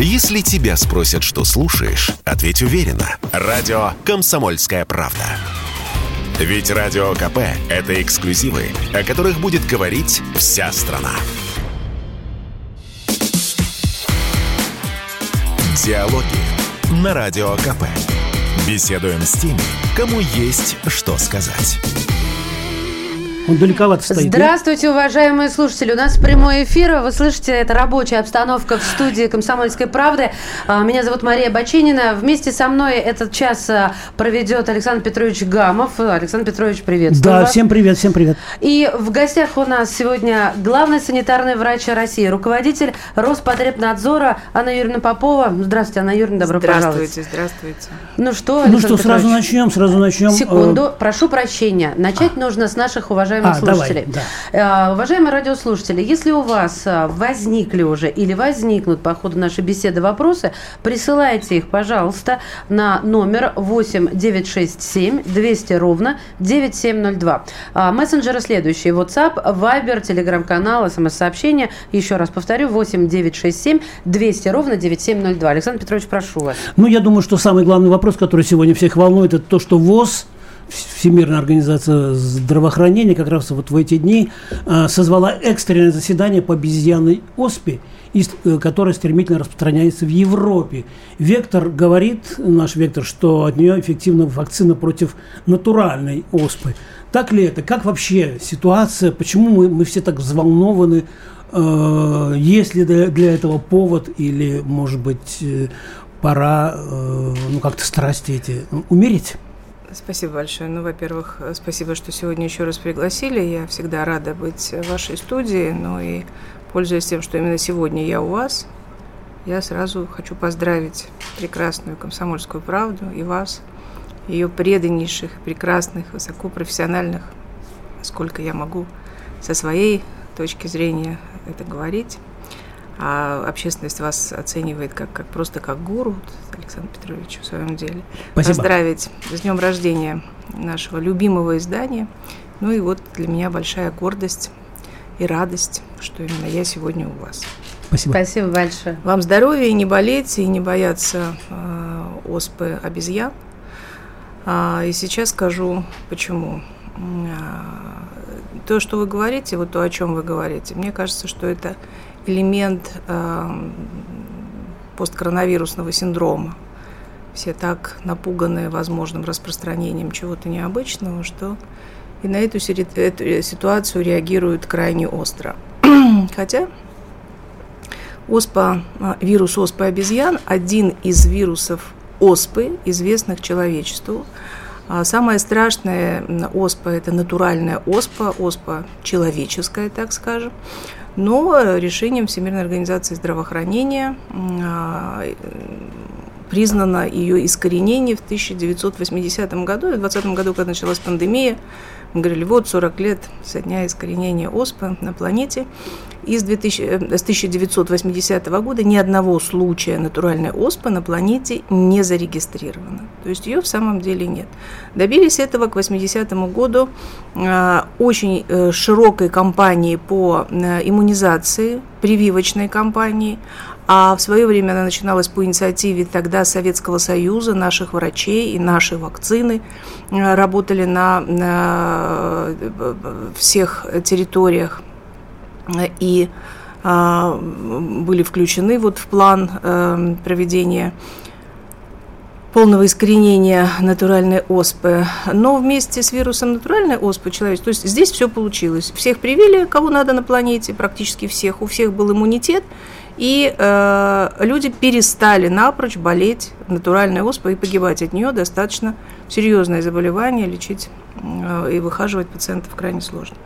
Если тебя спросят, что слушаешь, ответь уверенно. Радио «Комсомольская правда». Ведь Радио КП – это эксклюзивы, о которых будет говорить вся страна. Диалоги на Радио КП. Беседуем с теми, кому есть что сказать. Он далековато стоит. Здравствуйте, уважаемые слушатели. У нас прямой эфир. Вы слышите, это рабочая обстановка в студии «Комсомольской правды». А, меня зовут Мария Бачинина. Вместе со мной этот час а, проведет Александр Петрович Гамов. Александр Петрович, приветствую Да, вас. всем привет, всем привет. И в гостях у нас сегодня главный санитарный врач России, руководитель Роспотребнадзора Анна Юрьевна Попова. Здравствуйте, Анна Юрьевна, добро пожаловать. Здравствуйте, здравствуйте. Ну что, Ну Александр что, сразу Петрович? начнем, сразу начнем. Секунду, прошу прощения. Начать нужно с наших уважаемых А, давай, слушателей. Э, Уважаемые радиослушатели, если у вас э, возникли уже или возникнут по ходу нашей беседы вопросы, присылайте их, пожалуйста, на номер 8 967 200 ровно 9702. А, Мессенджеры следующие. WhatsApp, Viber, Telegram-канал, смс-сообщение. Еще раз повторю, 8 967 200 ровно 9702. Александр Петрович, прошу вас. Ну, я думаю, что самый главный вопрос, который сегодня всех волнует, это то, что ВОЗ, Всемирная организация здравоохранения, как раз вот в эти дни э, созвала экстренное заседание по обезьянной оспе, э, которая стремительно распространяется в Европе. Вектор говорит, наш Вектор, что от нее эффективна вакцина против натуральной оспы. Так ли это? Как вообще ситуация? Почему мы, мы все так взволнованы? Э, Есть ли для, этого повод или, может быть, э, пора ну, как-то страсти эти умерить? Спасибо большое. Ну, во-первых, э, спасибо, что сегодня еще раз пригласили. Я всегда рада быть в вашей студии. Ну и пользуясь тем, что именно сегодня я у вас, я сразу хочу поздравить прекрасную комсомольскую правду и вас, ее преданнейших, прекрасных, высокопрофессиональных, сколько я могу со своей точки зрения это говорить. А общественность вас оценивает как, как просто как гуру, Александр Петрович, в своем деле. Спасибо. Поздравить с днем рождения нашего любимого издания. Ну и вот для меня большая гордость и радость, что именно я сегодня у вас. Спасибо. Спасибо большое. Вам здоровья и не болеть, и не бояться э, оспы обезьян. А, и сейчас скажу, почему. А, То, что вы говорите, вот то, о чем вы говорите, мне кажется, что это элемент эм, посткоронавирусного синдрома. Все так напуганы возможным распространением чего-то необычного, что и на эту, ситуацию реагируют крайне остро. Хотя Оспа, а, вирус оспы обезьян – один из вирусов оспы, известных человечеству. А Самая страшная оспа – это натуральная оспа, оспа человеческая, так скажем. Но решением Всемирной организации здравоохранения а, признано ее искоренение в 1980 году. В 2020 году, когда началась пандемия, мы говорили, вот 40 лет со дня искоренения оспы на планете. И с, 2000, э, с 1980 года ни одного случая натуральной оспы на планете не зарегистрировано. То есть ее в самом деле нет. Добились этого к 80 году э, очень э, широкой кампании по э, иммунизации, прививочной кампании, а в свое время она начиналась по инициативе тогда Советского Союза, наших врачей и наши вакцины э, работали на, на э, всех территориях и а, были включены вот в план э, проведения полного искоренения натуральной оспы. Но вместе с вирусом натуральной оспы человек, то есть здесь все получилось. Всех привили, кого надо на планете, практически всех. У всех был иммунитет, и э, люди перестали напрочь болеть натуральной оспой и погибать от нее. Достаточно серьезное заболевание, лечить э, и выхаживать пациентов крайне сложно.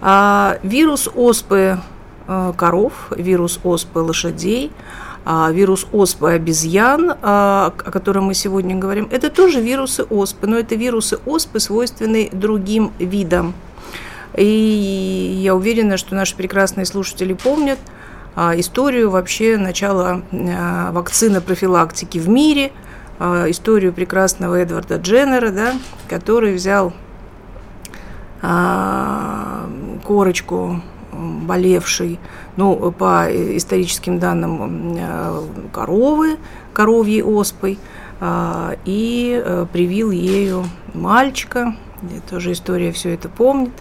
А, вирус оспы э, коров, вирус оспы лошадей, а, вирус оспы обезьян, а, о котором мы сегодня говорим, это тоже вирусы оспы, но это вирусы оспы, свойственные другим видам. И я уверена, что наши прекрасные слушатели помнят историю вообще начала а, вакцины профилактики в мире, а, историю прекрасного Эдварда Дженнера, да, который взял а, корочку болевшей, ну, по историческим данным, коровы, коровьей оспой, и привил ею мальчика, тоже история все это помнит.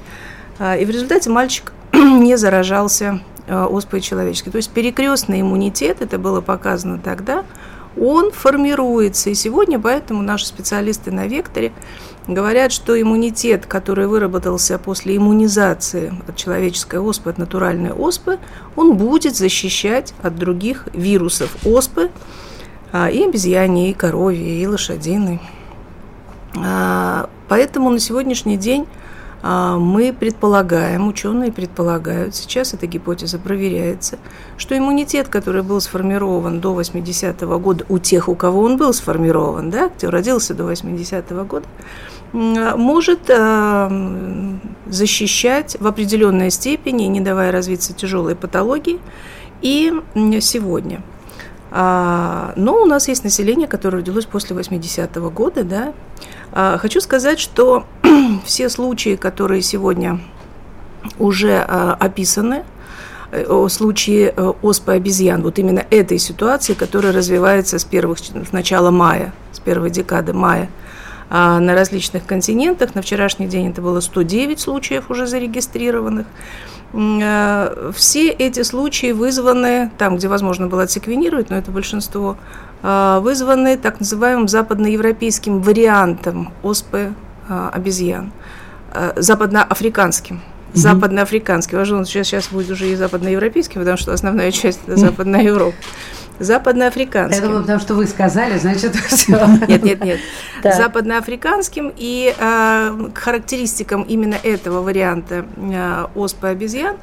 И в результате мальчик не заражался оспой человеческой. То есть перекрестный иммунитет, это было показано тогда, он формируется. И сегодня поэтому наши специалисты на векторе говорят, что иммунитет, который выработался после иммунизации от человеческой оспы, от натуральной оспы, он будет защищать от других вирусов оспы, а, и обезьяне, и коровье, и лошадиной. А, поэтому на сегодняшний день мы предполагаем, ученые предполагают, сейчас эта гипотеза проверяется, что иммунитет, который был сформирован до 80-го года у тех, у кого он был сформирован, да, кто родился до 80-го года, может а, защищать в определенной степени, не давая развиться тяжелой патологии, и сегодня. А, но у нас есть население, которое родилось после 80-го года, да, а, хочу сказать, что все случаи, которые сегодня уже а, описаны, э, случаи э, оспы обезьян, вот именно этой ситуации, которая развивается с, первых, с начала мая, с первой декады мая, а, на различных континентах. На вчерашний день это было 109 случаев уже зарегистрированных. Э, все эти случаи вызваны, там, где возможно было отсеквенировать, но это большинство, вызваны так называемым западноевропейским вариантом оспы э, обезьян, западноафриканским. Западноафриканский. Важно, сейчас, сейчас будет уже и западноевропейский, потому что основная часть это Западная Европа западноафриканским. Я думаю, потому что вы сказали, значит, все. Нет, нет, нет. Да. Западноафриканским и э, к характеристикам именно этого варианта э, оспы обезьян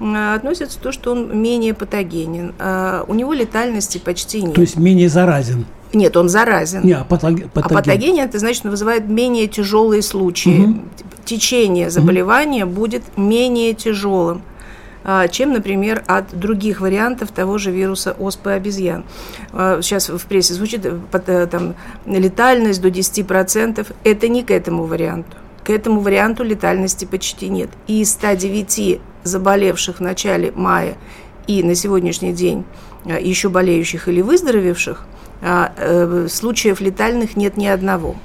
э, относится то, что он менее патогенен. Э, у него летальности почти нет. То есть менее заразен. Нет, он заразен. Не, а, патог... патоген. а патогенен это значит, он вызывает менее тяжелые случаи. Угу. Течение заболевания угу. будет менее тяжелым. А, чем, например, от других вариантов того же вируса оспы обезьян. А, сейчас в прессе звучит э, э, там, летальность до 10%. Это не к этому варианту. К этому варианту летальности почти нет. И из 109 заболевших в начале мая и на сегодняшний день э, еще болеющих или выздоровевших, а, случаев летальных нет ни одного.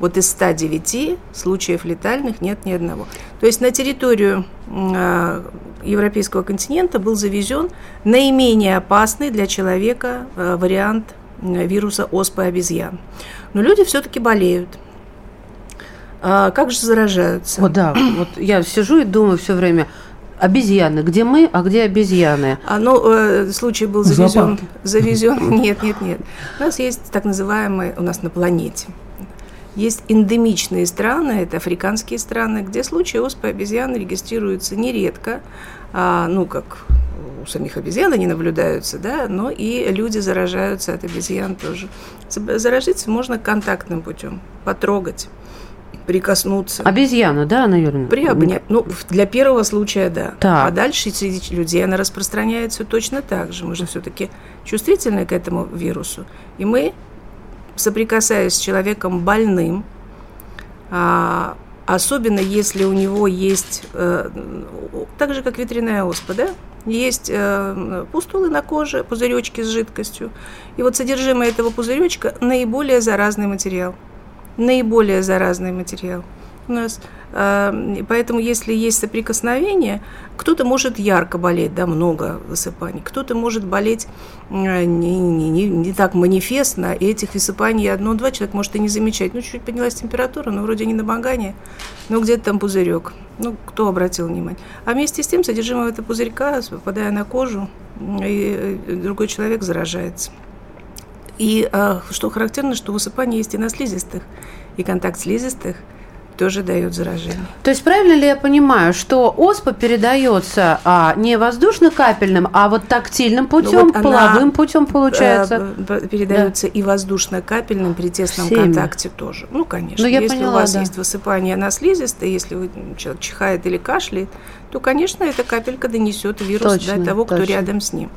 Вот из 109 случаев летальных нет ни одного. То есть на территорию э, европейского континента был завезен наименее опасный для человека э, вариант э, вируса оспы обезьян. Но люди все-таки болеют. А как же заражаются? Вот да, вот я сижу и думаю все время, обезьяны. Где мы, а где обезьяны? А, ну, э, случай был завезен, завезен. Нет, нет, нет. У нас есть так называемые, у нас на планете, есть эндемичные страны, это африканские страны, где случаи оспы обезьян регистрируются нередко, а, ну, как у самих обезьян они наблюдаются, да, но и люди заражаются от обезьян тоже. Заражиться можно контактным путем, потрогать прикоснуться. Обезьяна, да, наверное? Приобнять. Ну, для первого случая, да. Так. А дальше среди людей она распространяется точно так же. Мы же все-таки чувствительны к этому вирусу. И мы соприкасаясь с человеком больным, а, особенно если у него есть, э, так же как ветряная оспа, да, есть э, пустулы на коже, пузыречки с жидкостью. И вот содержимое этого пузыречка наиболее заразный материал. Наиболее заразный материал у нас. Эм, поэтому, если есть соприкосновение, кто-то может ярко болеть, да, много высыпаний, кто-то может болеть не, не, не, не так манифестно, и этих высыпаний одно-два человек может и не замечать. Ну, чуть-чуть поднялась температура, но вроде не на багане, но где-то там пузырек. Ну, кто обратил внимание. А вместе с тем содержимое этого пузырька, попадая на кожу, и другой человек заражается. И а, что характерно, что высыпание есть и на слизистых, и контакт слизистых – тоже дает заражение. То есть правильно ли я понимаю, что оспа передается а, не воздушно-капельным, а вот тактильным путем, ну, вот половым путем получается? Э, передается да. и воздушно-капельным при тесном Всеми. контакте тоже. Ну, конечно. Ну, я если поняла, у вас да. есть высыпание на слизистой, если вы, человек чихает или кашляет, то, конечно, эта капелька донесет вирус точно, до того, кто точно. рядом с ним.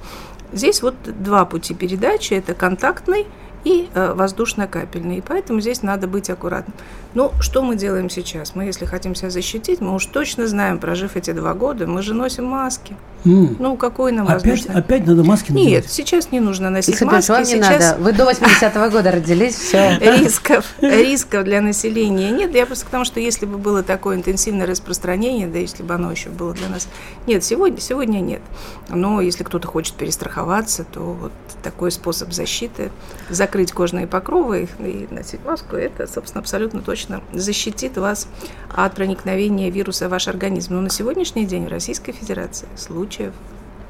Здесь вот два пути передачи. Это контактный и э, воздушно-капельные. И поэтому здесь надо быть аккуратным. Ну, что мы делаем сейчас? Мы, если хотим себя защитить, мы уж точно знаем, прожив эти два года, мы же носим маски. М. Ну, какой нам Опять, воздушный? опять надо маски Нет, надевать? сейчас не нужно носить Исабель, маски. вам не сейчас надо. Вы до 80-го года родились, все. рисков, рисков для населения нет. Я просто к тому, что если бы было такое интенсивное распространение, да если бы оно еще было для нас... Нет, сегодня, сегодня нет. Но если кто-то хочет перестраховаться, то вот такой способ защиты, закрыть кожные покровы и носить маску, это, собственно, абсолютно точно защитит вас от проникновения вируса в ваш организм. Но на сегодняшний день в Российской Федерации случаев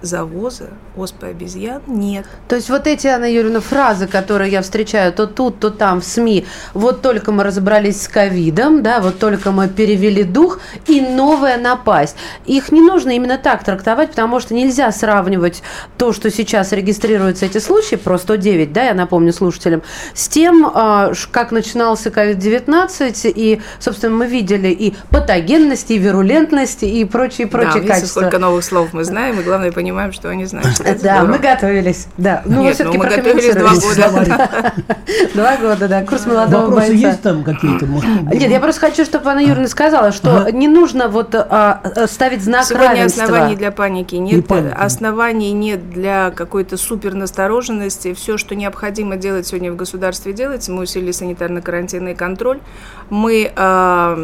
завоза оспы обезьян нет. То есть вот эти, Анна Юрьевна, фразы, которые я встречаю то тут, то там в СМИ, вот только мы разобрались с ковидом, да, вот только мы перевели дух, и новая напасть. Их не нужно именно так трактовать, потому что нельзя сравнивать то, что сейчас регистрируются эти случаи, про 109, да, я напомню слушателям, с тем, а, как начинался ковид-19, и, собственно, мы видели и патогенность, и вирулентность, и прочие, прочие да, качества. сколько новых слов мы знаем, и главное, понимаем, что они знают. это Да, здорово. мы готовились. Да. Ну, Нет, все-таки ну, мы готовились два года. Два года, да. Курс молодого Вопросы бойца. есть там какие-то? Может, Нет, я просто хочу, чтобы Анна Юрьевна сказала, что не нужно вот а, а, ставить знак Сегодня равенства. оснований для паники нет, оснований нет для какой-то супер настороженности. Все, что необходимо делать сегодня в государстве, делается. Мы усилили санитарно-карантинный контроль. Мы а,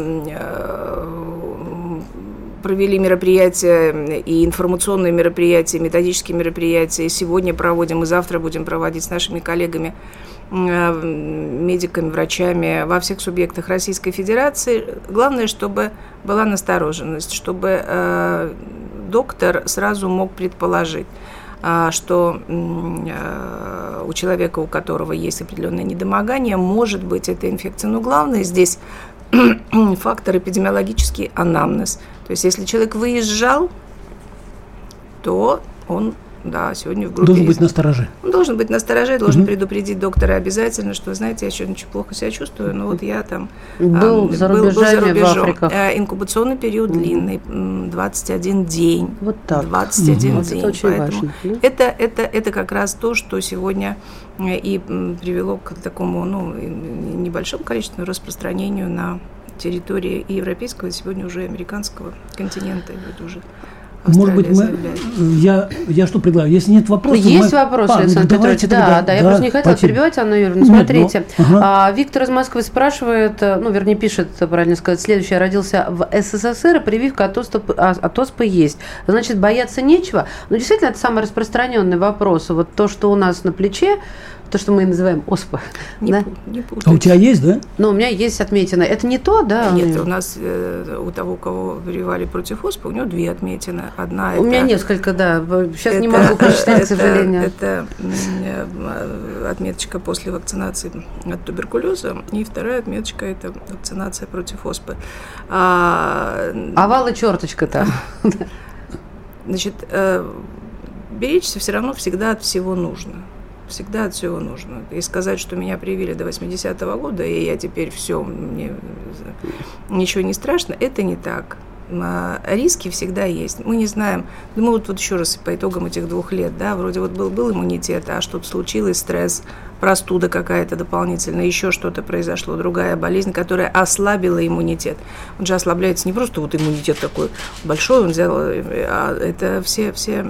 провели мероприятия и информационные мероприятия, и методические мероприятия. И сегодня проводим, и завтра будем проводить с нашими коллегами э, медиками, врачами во всех субъектах Российской Федерации. Главное, чтобы была настороженность, чтобы э, доктор сразу мог предположить, а, что э, у человека, у которого есть определенное недомогание, может быть эта инфекция. Но главное здесь фактор эпидемиологический анамнез. То есть если человек выезжал, то он, да, сегодня в группе Должен быть риска. на стороже. Он должен быть настороже, должен Мгм. предупредить доктора обязательно, что, знаете, я еще очень плохо себя чувствую, но вот я там Был а, за рубежами в рубежом. Африках. Э, Инкубационный период Мгм. длинный, м, 21 день. Вот так. 21 Вот день. это очень поэтому важно. это, это, это как раз то, что сегодня э, и привело к такому ну, небольшому количеству распространению на территории и европейского, и сегодня уже американского континента. И вот уже Может быть, Австралия мы, заявляет. я, я что предлагаю? Если нет вопросов... Есть мы- вопрос, А, ну, Александр Петрович? Да, тогда- да, я просто не хотела теме. перебивать Анну Юрьевну. Нет, Смотрите, ну, ага. а, Виктор из Москвы спрашивает, э, ну, вернее, пишет, правильно сказать, следующее. Родился в СССР, и прививка от оспы, от оспы есть. Значит, бояться нечего. Но действительно, это самый распространенный вопрос. Вот то, что у нас на плече, то, что мы называем оспа. Не, да? не А у тебя есть, да? Но у меня есть отметина. Это не то, да? Нет, у нас э, у того, кого прививали против оспы, у него две отметины. Одна У меня это- несколько, да. Сейчас не это- могу прочитать, к это- сожалению. Это отметочка после вакцинации от туберкулеза, и вторая отметочка это вакцинация против оспы. А, Овал и черточка-то. Значит, э, беречься все равно всегда от всего нужно. Всегда от всего нужно. И сказать, что меня привили до 80-го года, и я теперь все, мне ничего не страшно, это не так. А, Риски всегда есть. Мы не знаем. Ну, мы вот, вот еще раз по итогам этих двух лет, да, вроде вот был, был иммунитет, а что-то случилось, стресс, простуда какая-то дополнительная, еще что-то произошло, другая болезнь, которая ослабила иммунитет. Он же ослабляется не просто вот иммунитет такой большой, он взял, а это все, все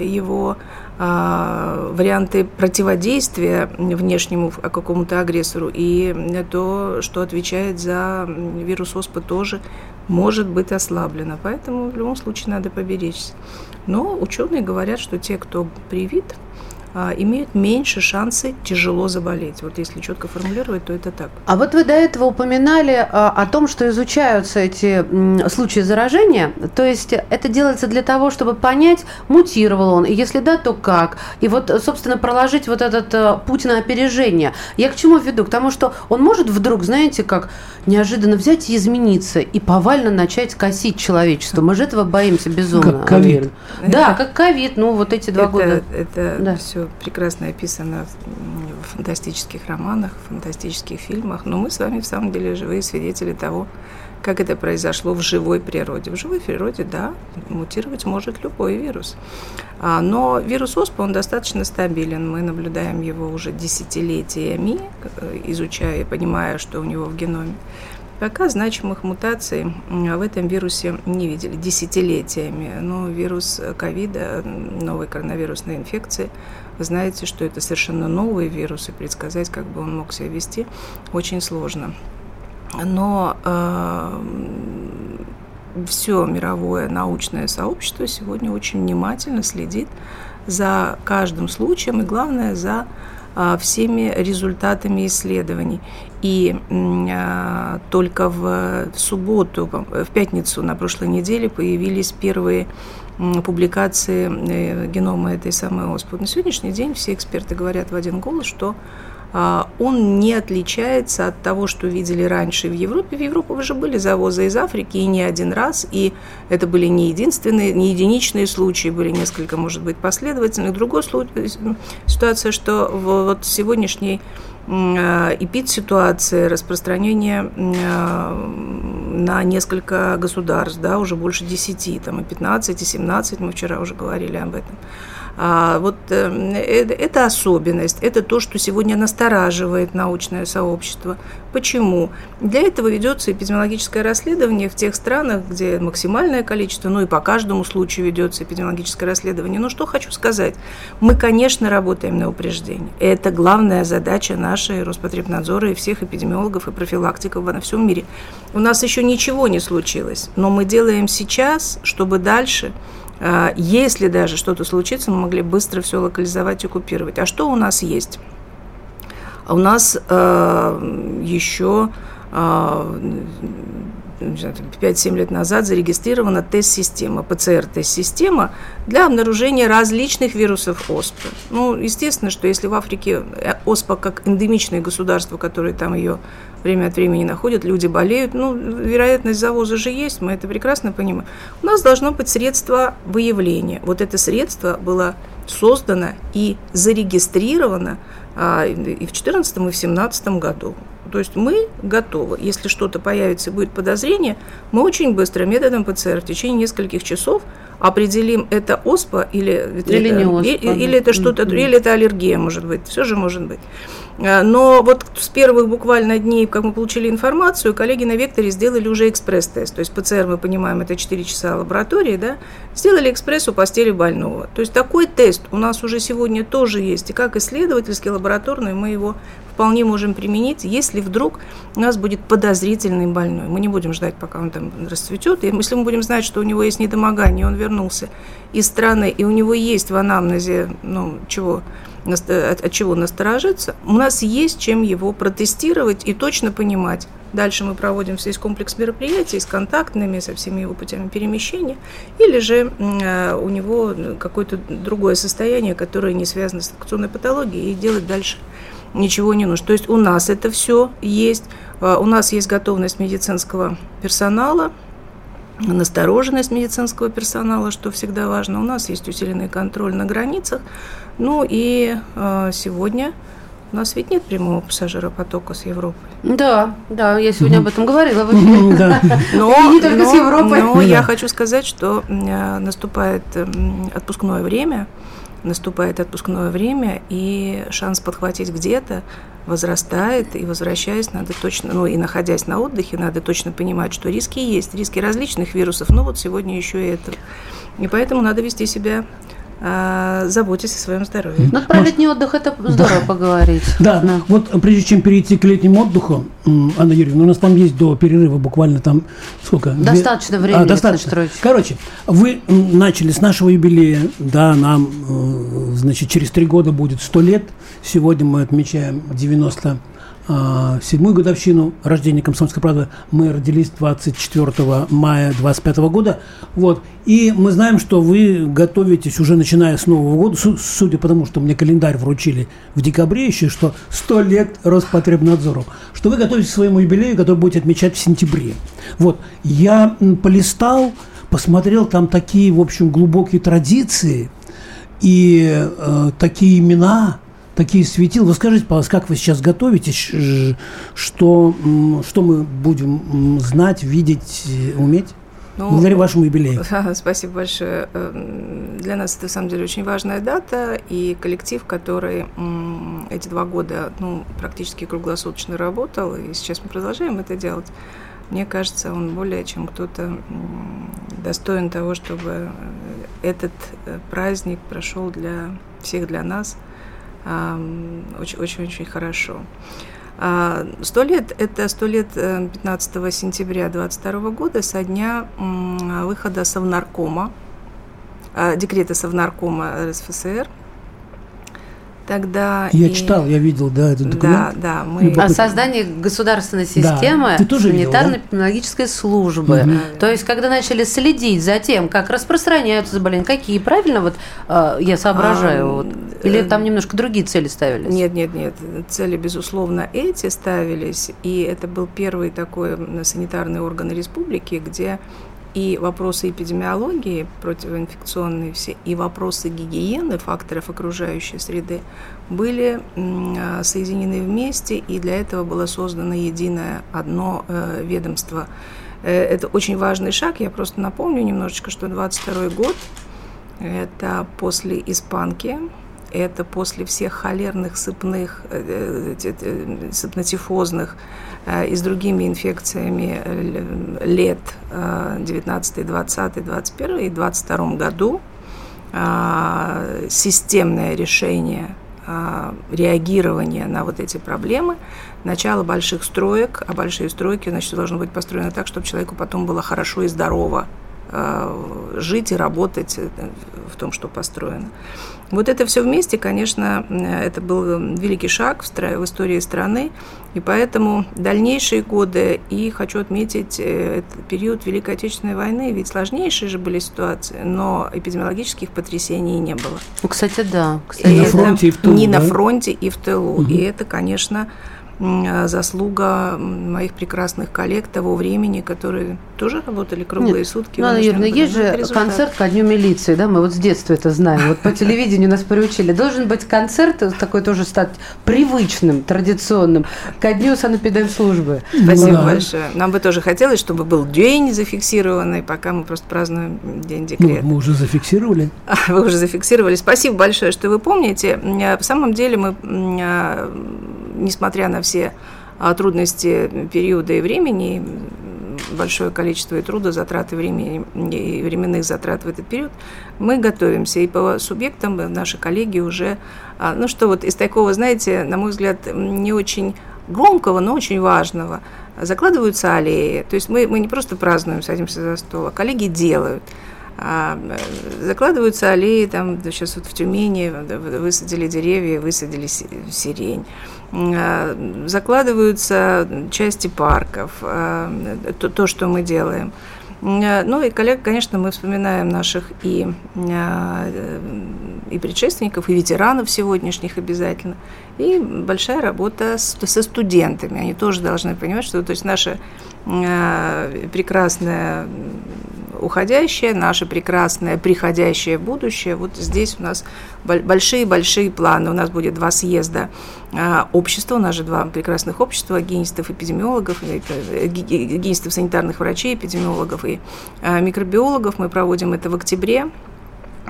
его а, варианты противодействия внешнему какому-то агрессору и то, что отвечает за вирус оспы, тоже может быть ослаблено. Поэтому в любом случае надо поберечься. Но ученые говорят, что те, кто привит, имеют меньше шансы тяжело заболеть. Вот если четко формулировать, то это так. А вот вы до этого упоминали а, о том, что изучаются эти случаи заражения. То есть это делается для того, чтобы понять, мутировал он, и если да, то как. И вот, собственно, проложить вот этот э, путь на опережение. Я к чему веду? К тому, что он может вдруг, знаете, как неожиданно взять и измениться, и повально начать косить человечество. Мы же этого боимся безумно. Как ковид. Да, как ковид, ну вот эти два это, года. Это Да. все прекрасно описано в фантастических романах, в фантастических фильмах, но мы с вами в самом деле живые свидетели того, как это произошло в живой природе. В живой природе, да, мутировать может любой вирус. А, но вирус оспы, он достаточно стабилен. Мы наблюдаем его уже десятилетиями, э, изучая и понимая, что у него в геноме. Пока значимых мутаций в этом вирусе не видели десятилетиями. Но вирус ковида, новой коронавирусной инфекции, вы знаете, что это совершенно новый вирус, и предсказать, как бы он мог себя вести, очень сложно. Но э, все мировое научное сообщество сегодня очень внимательно следит за каждым случаем и, главное, за а, всеми результатами исследований. И а, только в субботу, в пятницу на прошлой неделе появились первые публикации э, генома этой самой оспы. На сегодняшний день все эксперты говорят в один голос, что а, он не отличается от того, что видели раньше в Европе. В Европу уже были завозы из Африки, и не один раз, и это были не единственные, не единичные случаи, были несколько, может быть, последовательных. Другой случай, ситуация, что вот сегодняшний а, эпид-ситуации, распространение а, на несколько государств, да, уже больше 10, там и 15, и 17, мы вчера уже говорили об этом. А, вот эм, э, это особенность, это то, что сегодня настораживает научное сообщество. Почему? Для этого ведется эпидемиологическое расследование в тех странах, где максимальное количество, ну и по каждому случаю ведется эпидемиологическое расследование. Но что хочу сказать, мы, конечно, работаем на упреждение. Это главная задача нашей Роспотребнадзора и всех эпидемиологов и профилактиков во всем мире. У нас еще ничего не случилось, но мы делаем сейчас, чтобы дальше если даже что-то случится, мы могли быстро все локализовать и купировать. А что у нас есть? У нас э, еще э, 5-7 лет назад зарегистрирована тест-система, ПЦР-тест-система для обнаружения различных вирусов оспы. Ну, естественно, что если в Африке э, оспа как эндемичное государство, которое там ее время от времени находят, люди болеют, ну, вероятность завоза же есть, мы это прекрасно понимаем. У нас должно быть средство выявления. Вот это средство было создано и зарегистрировано и в 2014, и в 2017 году. То есть мы готовы. Если что-то появится и будет подозрение, мы очень быстро методом ПЦР в течение нескольких часов определим, это оспа или, или, не оспа, или, или это что-то, mm-hmm. или это аллергия, может быть. Все же может быть. А, но вот с первых буквально дней, как мы получили информацию, коллеги на Векторе сделали уже экспресс-тест. То есть ПЦР, мы понимаем, это 4 часа лаборатории, да, сделали экспресс у постели больного. То есть такой тест у нас уже сегодня тоже есть. И как исследовательский, лабораторный, мы его вполне можем применить, если вдруг у нас будет подозрительный больной. Мы не будем ждать, пока он там расцветет. И если мы будем знать, что у него есть недомогание, он вернулся из страны, и у него есть в анамнезе, ну, чего, от, от чего насторожиться, у нас есть чем его протестировать и точно понимать. Дальше мы проводим весь комплекс мероприятий с контактными, со всеми его путями перемещения, или же э, у него какое-то другое состояние, которое не связано с инфекционной патологией, и делать дальше ничего не нужно. То есть у нас это все есть, а, у нас есть готовность медицинского персонала, настороженность медицинского персонала, что всегда важно. У нас есть усиленный контроль на границах. Ну и э, сегодня у нас ведь нет прямого пассажиропотока с Европой. Да, да, я сегодня об этом говорила в эфире. Да. Но, не только но, с Европой. Но я хочу сказать, что наступает отпускное время, наступает отпускное время, и шанс подхватить где-то возрастает, и возвращаясь, надо точно, ну и находясь на отдыхе, надо точно понимать, что риски есть, риски различных вирусов, ну вот сегодня еще и это. И поэтому надо вести себя заботьтесь о своем здоровье. Ну, про летний отдых это здорово да. поговорить. Да, да, вот прежде чем перейти к летнему отдыху, Анна Юрьевна, у нас там есть до перерыва буквально там сколько? Достаточно времени. А, достаточно. Короче, вы начали с нашего юбилея, да, нам, э, значит, через три года будет сто лет. Сегодня мы отмечаем 90 а, седьмую годовщину рождения «Комсомольской правды». Мы родились 24 мая 25 года. Вот. И мы знаем, что вы готовитесь уже начиная с Нового года, судя по тому, что мне календарь вручили в декабре еще, что 100 лет Роспотребнадзору, что вы готовитесь к своему юбилею, который будете отмечать в сентябре. Вот. Я полистал, посмотрел, там такие, в общем, глубокие традиции и э, такие имена – такие светил. Вы скажите, пожалуйста, как вы сейчас готовитесь, что, что мы будем знать, видеть, уметь? Ну, Благодаря вашему юбилею. Спасибо большое. Эм, для нас это, на самом деле, очень важная дата, и коллектив, который эти два года ну, практически круглосуточно работал, и сейчас мы продолжаем это делать, мне кажется, он более чем кто-то достоин того, чтобы этот э, праздник прошел для всех, для нас очень-очень хорошо. А, сто лет – это сто лет 15 э, сентября 22 года со дня выхода Совнаркома, а, декрета Совнаркома РСФСР – Тогда я и... читал, я видел, да, этот документ. Да, да. Мы... О создании государственной системы да. санитарно-эпидемиологической да? службы. Угу. То есть, когда начали следить за тем, как распространяются заболевания, какие, правильно вот э, я соображаю? А, вот, или там немножко другие цели ставились? Нет, нет, нет. Цели, безусловно, эти ставились. И это был первый такой санитарный орган республики, где и вопросы эпидемиологии, противоинфекционные все, и вопросы гигиены, факторов окружающей среды были а, соединены вместе, и для этого было создано единое одно э, ведомство. Э, это очень важный шаг. Я просто напомню немножечко, что 22 год – это после испанки, это после всех холерных, сыпных, э, сыпнотифозных и с другими инфекциями лет 19, 20, 21 и 22 году системное решение реагирования на вот эти проблемы, начало больших строек, а большие стройки, значит, должны быть построены так, чтобы человеку потом было хорошо и здорово жить и работать э, в том, что построено. Вот это все вместе, конечно, это был великий шаг в, в истории страны, и поэтому дальнейшие годы, и хочу отметить э, этот период Великой Отечественной войны, ведь сложнейшие же были ситуации, но эпидемиологических потрясений не было. Ну, кстати, да. Кстати, и на фронте и в тылу. Не да? на фронте и в тылу. Угу. И это, конечно, Э, заслуга моих прекрасных коллег того времени, которые тоже работали круглые Нет. сутки. Ну, Юрьевна, есть же результат. концерт ко Дню милиции, да, мы вот с детства это знаем, вот по телевидению нас приучили. Должен быть концерт, такой тоже стать привычным, традиционным, ко Дню санэпидемслужбы. Спасибо да. большое. Нам бы тоже хотелось, чтобы был день зафиксированный, пока мы просто празднуем День декрета. Ну, мы уже зафиксировали. Вы уже зафиксировали. Спасибо большое, что вы помните. В самом деле мы а, несмотря на все а, трудности периода и времени, большое количество и труда, затрат и времени, и временных затрат в этот период, мы готовимся. И по субъектам наши коллеги уже, а, ну что вот из такого, знаете, на мой взгляд, не очень громкого, но очень важного, закладываются аллеи. То есть мы, мы не просто празднуем, садимся за стол, а коллеги делают. А, закладываются аллеи, там сейчас вот в Тюмени высадили деревья, высадили сирень. А, закладываются части парков, а, то, то, что мы делаем. А, ну и коллег, конечно, мы вспоминаем наших и, и предшественников, и ветеранов сегодняшних обязательно. И большая работа с, со студентами. Они тоже должны понимать, что то есть наша прекрасная уходящее, наше прекрасное приходящее будущее. Вот здесь у нас большие-большие планы. У нас будет два съезда а, общества, у нас же два прекрасных общества, гигиенистов-эпидемиологов, э, гигиенистов санитарных врачей, эпидемиологов и микробиологов. Мы проводим это в октябре,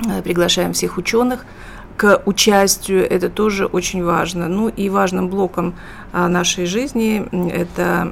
э, приглашаем всех ученых, к участию, это тоже очень важно. Ну и важным блоком а, нашей жизни это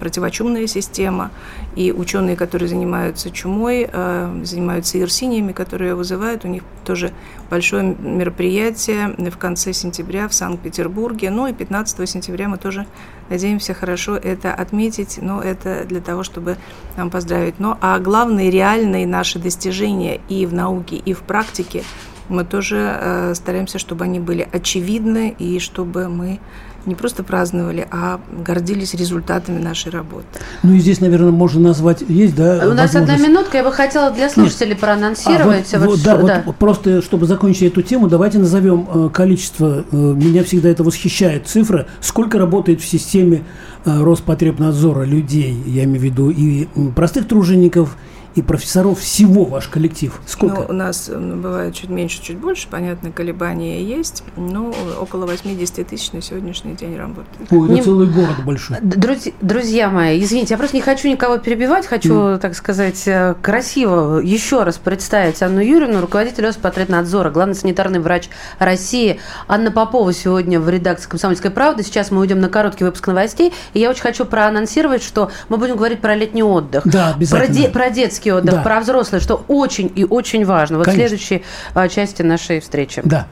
противочумная система. И ученые, которые занимаются чумой, а, занимаются ирсиниями, которые вызывают, у них тоже большое мероприятие в конце сентября в Санкт-Петербурге. Ну и 15 сентября мы тоже надеемся хорошо это отметить, но это для того, чтобы нам поздравить. Но а главные реальные наши достижения и в науке, и в практике – мы тоже э, стараемся, чтобы они были очевидны и чтобы мы не просто праздновали, а гордились результатами нашей работы. Ну и здесь, наверное, можно назвать, есть, да? У нас одна минутка, я бы хотела для слушателей Нет. проанонсировать. А, вот, вот, да, что, да. Вот, просто чтобы закончить эту тему, давайте назовем э, количество, э, меня всегда это восхищает, цифра, сколько работает в системе э, Роспотребнадзора людей, я имею в виду и простых тружеников, и профессоров всего ваш коллектив? Сколько? Ну, у нас бывает чуть меньше, чуть больше, понятно, колебания есть, но около 80 тысяч на сегодняшний день работает. Ой, это не... целый город большой. Друзья, друзья мои, извините, я просто не хочу никого перебивать, хочу, mm. так сказать, э, красиво еще раз представить Анну Юрьевну, руководитель Роспотребнадзора, главный санитарный врач России. Анна Попова сегодня в редакции «Комсомольской правды». Сейчас мы уйдем на короткий выпуск новостей, и я очень хочу проанонсировать, что мы будем говорить про летний отдых. Да, обязательно. Про, де- про детский отдых, да. про взрослый, что очень и очень важно. Вот Конечно. в следующей а, части нашей встречи. Да.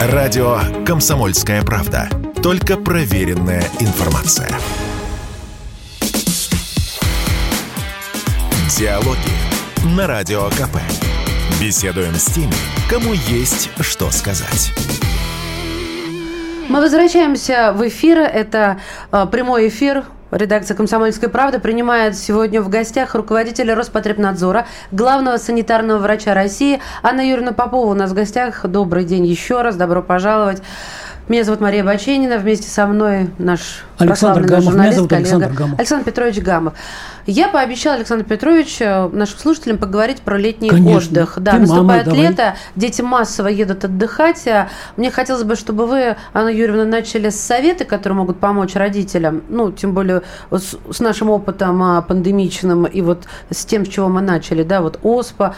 Радио «Комсомольская правда». Только проверенная информация. Диалоги на Радио КП. Беседуем с теми, кому есть что сказать. Мы возвращаемся в эфир. Это э, прямой эфир Редакция «Комсомольской правды» принимает сегодня в гостях руководителя Роспотребнадзора, главного санитарного врача России Анна Юрьевна Попова у нас в гостях. Добрый день еще раз, добро пожаловать. Меня зовут Мария Баченина, вместе со мной наш Александр Гамов. журналист, Меня зовут коллега Александр Гамов. Александр Петрович Гамов. Я пообещала, Александр Петрович, э, нашим слушателям поговорить про летний Конечно. отдых. Да, Ты наступает мама, лето, дети массово едут отдыхать. А мне хотелось бы, чтобы вы, Анна Юрьевна, начали с советы, которые могут помочь родителям. Ну, тем более с, с нашим опытом а, пандемичным и вот с тем, с чего мы начали, да, вот ОСПА,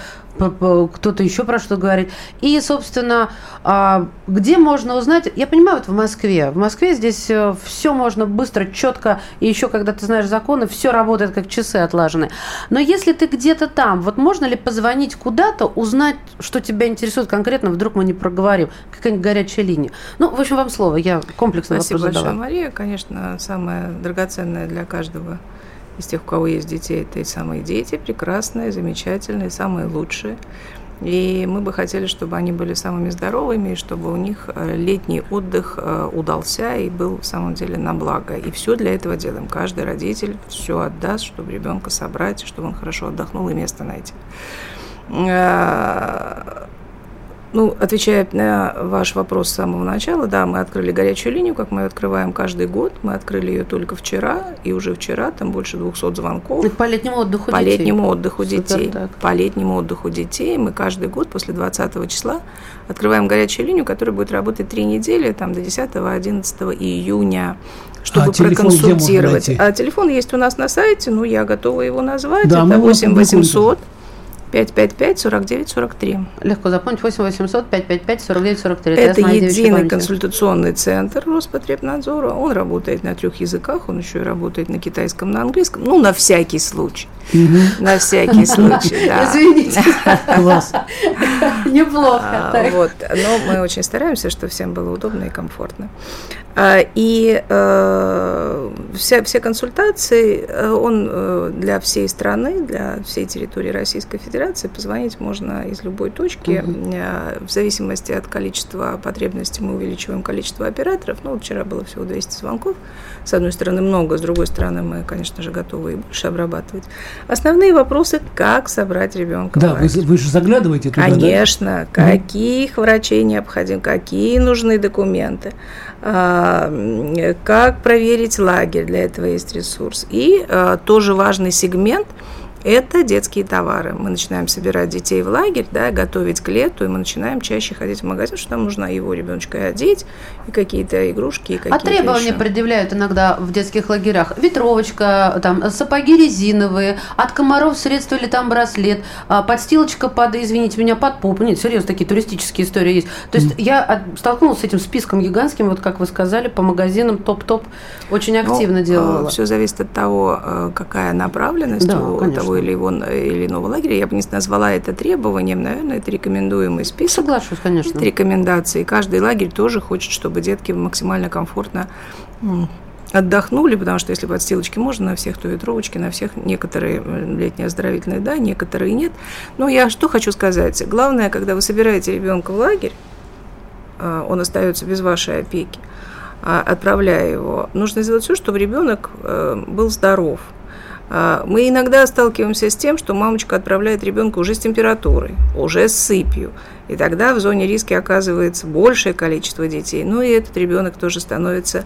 кто-то еще про что говорит. И, собственно, а, где можно узнать, я понимаю, вот в Москве, в Москве здесь э, все можно быстро, четко, и еще когда ты знаешь законы, все работает как часы отлажены. Но если ты где-то там, вот можно ли позвонить куда-то, узнать, что тебя интересует конкретно, вдруг мы не проговорим, какая-нибудь горячая линия. Ну, в общем, вам слово, я комплексно Спасибо вопрос большое, задала. Мария. Конечно, самое драгоценное для каждого из тех, у кого есть детей, это и самые дети, прекрасные, замечательные, самые лучшие. И мы бы хотели, чтобы они были самыми здоровыми, и чтобы у них э, летний отдых э, удался и был в самом деле на благо. И все для этого делаем. Каждый родитель все отдаст, чтобы ребенка собрать, чтобы он хорошо отдохнул и место найти. Ну, отвечая на ваш вопрос с самого начала, да, мы открыли горячую линию, как мы ее открываем каждый год. Мы открыли ее только вчера, и уже вчера там больше 200 звонков. Это по летнему отдыху по детей? летнему отдыху Супер, детей. так. По летнему отдыху детей мы каждый год после 20 числа открываем горячую линию, которая будет работать три недели, там, до 10-11 июня чтобы А телефон где можно проконсультировать. найти? А телефон есть у нас на сайте, ну, я готова его назвать. Да, Это его 8 опубликуем 800 555 49 43. Легко запомнить. 8 800 555 49 43. Это девичья единый консультационный центр Роспотребнадзора. Он работает на трех языках, он еще и работает на китайском, на английском. Ну, на всякий случай. На всякий случай, да. Извините. Класс. Неплохо. А. Вот, но мы очень стараемся, чтобы всем было удобно и комфортно. А, И э, вся, все консультации, э, он э, для всей страны, для всей территории Российской Федерации, позвонить можно из любой точки. Э, В зависимости от количества потребностей мы увеличиваем количество операторов. Ну, вчера было всего 200 звонков. С одной стороны много, с другой стороны мы, конечно же, готовы и больше обрабатывать. Основные вопросы, как собрать ребенка. Да, вы, вы же заглядываете туда, да? Конечно, каких врачей необходим, какие нужны документы, а, как проверить лагерь, для этого есть ресурс. И а, тоже важный сегмент – это детские товары. Мы начинаем собирать детей в лагерь, да, готовить к лету, и мы начинаем чаще ходить в магазин, что нам нужно его ребеночка и одеть, и какие-то игрушки, и А какие-то требования еще. предъявляют иногда в детских лагерях? Ветровочка, там, сапоги резиновые, от комаров средства или там браслет, а, подстилочка под, извините меня, под попу. Нет, серьезно, такие туристические истории есть. То есть я от- столкнулась с этим списком гигантским, вот как вы сказали, по магазинам топ-топ очень активно делала. Все зависит от того, какая направленность Да, у конечно. того или, его, или иного лагеря. Я бы не назвала это требованием, наверное, это рекомендуемый список. Соглашусь, конечно. Это рекомендации. Каждый лагерь тоже хочет, чтобы детки максимально комфортно отдохнули, потому что если подстилочки можно на всех, то ветровочки на всех. Некоторые э, летние оздоровительные, да, некоторые нет. Но я что хочу сказать. Главное, когда вы собираете ребенка в лагерь, а, он остается без вашей опеки, а, отправляя его, нужно сделать все, чтобы ребенок э, был здоров. А, Мы иногда сталкиваемся с тем, что мамочка отправляет ребенка уже с температурой, уже с сыпью. И тогда в зоне риска оказывается большее количество детей. Ну и этот ребенок тоже становится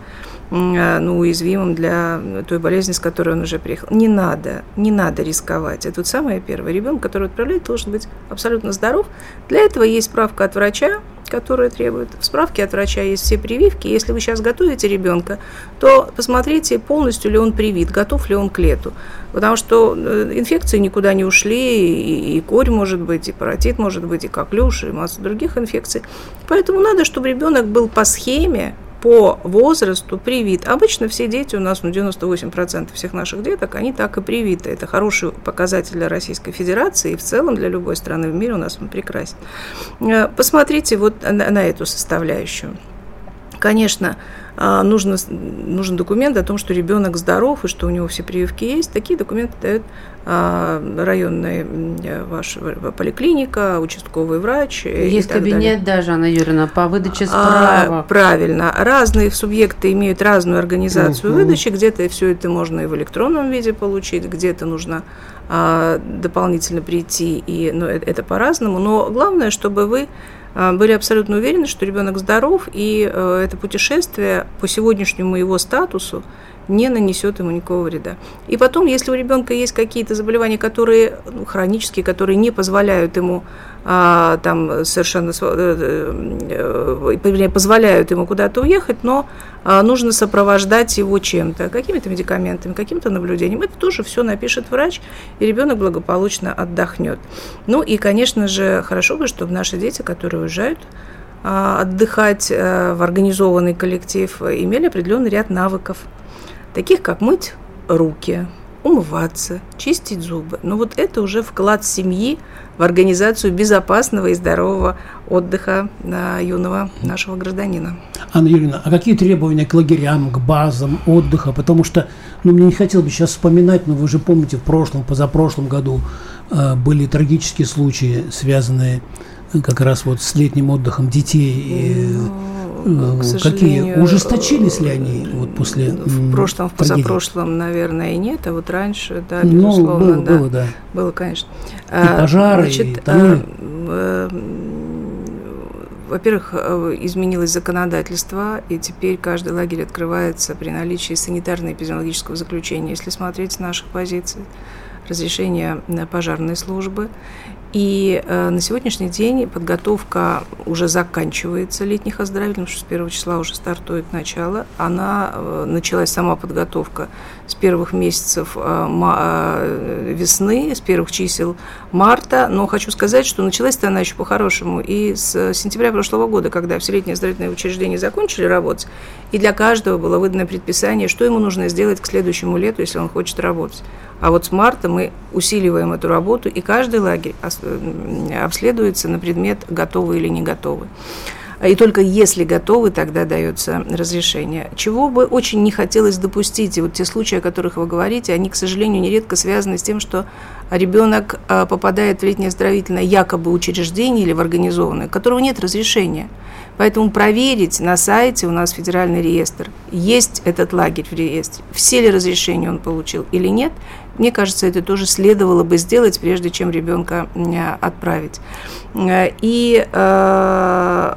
а, ну, уязвимым для той болезни, с которой он уже приехал. Не надо, не надо рисковать. Это вот самое первое. Ребенок, который отправляет, должен быть абсолютно здоров. Для этого есть справка от врача, которая требует. В справке от врача есть все прививки. Если вы сейчас готовите ребенка, то посмотрите, полностью ли он привит, готов ли он к лету. Потому что э, инфекции никуда не ушли, и, и корь может быть, и паротит может быть, и коклюш, и масса других инфекций. Поэтому надо, чтобы ребенок был по схеме, по возрасту привит. Обычно все дети у нас, ну, 98% всех наших деток, они так и привиты. Это хороший показатель для Российской Федерации и в целом для любой страны в мире у нас он прекрасен. Э, посмотрите вот на, на эту составляющую. Конечно, нужно, нужен документ о том, что ребенок здоров и что у него все прививки есть. Такие документы дает а, районная ваша поликлиника, участковый врач. Есть кабинет далее. даже, Анна Юрьевна, по выдаче справок. А, правильно. Разные субъекты имеют разную организацию угу. выдачи. Где-то все это можно и в электронном виде получить, где-то нужно а, дополнительно прийти, и ну, это, это по-разному. Но главное, чтобы вы а, были абсолютно уверены, что ребенок здоров, и э, это путешествие по сегодняшнему его статусу не нанесет ему никакого вреда. И потом, если у ребенка есть какие-то заболевания, которые ну, хронические, которые не позволяют ему а, там совершенно э, э, позволяют ему куда-то уехать, но а, нужно сопровождать его чем-то, какими-то медикаментами, каким-то наблюдением. Это тоже все напишет врач, и ребенок благополучно отдохнет. Ну и, конечно же, хорошо бы, чтобы наши дети, которые уезжают, а, отдыхать в организованный коллектив, имели определенный ряд навыков, таких как мыть руки, умываться, чистить зубы. Но вот это уже вклад семьи в организацию безопасного и здорового отдыха на юного нашего гражданина. Анна Юрьевна, а какие требования к лагерям, к базам отдыха? Потому что, ну, мне не хотелось бы сейчас вспоминать, но вы же помните, в прошлом, позапрошлом году э, были трагические случаи, связанные как раз вот с летним отдыхом детей. Ну, Э, какие? Ужесточились ли они вот после В прошлом, в позапрошлом, наверное, и нет, а вот раньше, да, ну, безусловно, ну, было, да. Было, да. Было, конечно. И а, пожары, Значит, и э, во-первых, э, изменилось законодательство, и теперь каждый лагерь открывается при наличии санитарно-эпидемиологического заключения, если смотреть с наших позиций, разрешения пожарной службы. И э, на сегодняшний день подготовка уже заканчивается летних оздоровительных, потому что с первого числа уже стартует начало. Она э, началась сама подготовка с первых месяцев э, э, весны, с первых чисел марта. Но хочу сказать, что началась-то она еще по-хорошему. И с сентября прошлого года, когда все летние оздоровительные учреждения закончили работать, и для каждого было выдано предписание, что ему нужно сделать к следующему лету, если он хочет работать. А вот с марта мы усиливаем эту работу, и каждый лагерь обследуется на предмет, готовы или не готовы. И только если готовы, тогда дается разрешение. Чего бы очень не хотелось допустить, и вот те случаи, о которых вы говорите, они, к сожалению, нередко связаны с тем, что ребенок а, попадает в летнее оздоровительное якобы учреждение или в организованное, у которого нет разрешения. Поэтому проверить на сайте, у нас федеральный реестр, есть этот лагерь в реестре, все ли разрешения он получил или нет, мне кажется, это тоже следовало бы сделать, прежде чем ребенка отправить. Э, и э,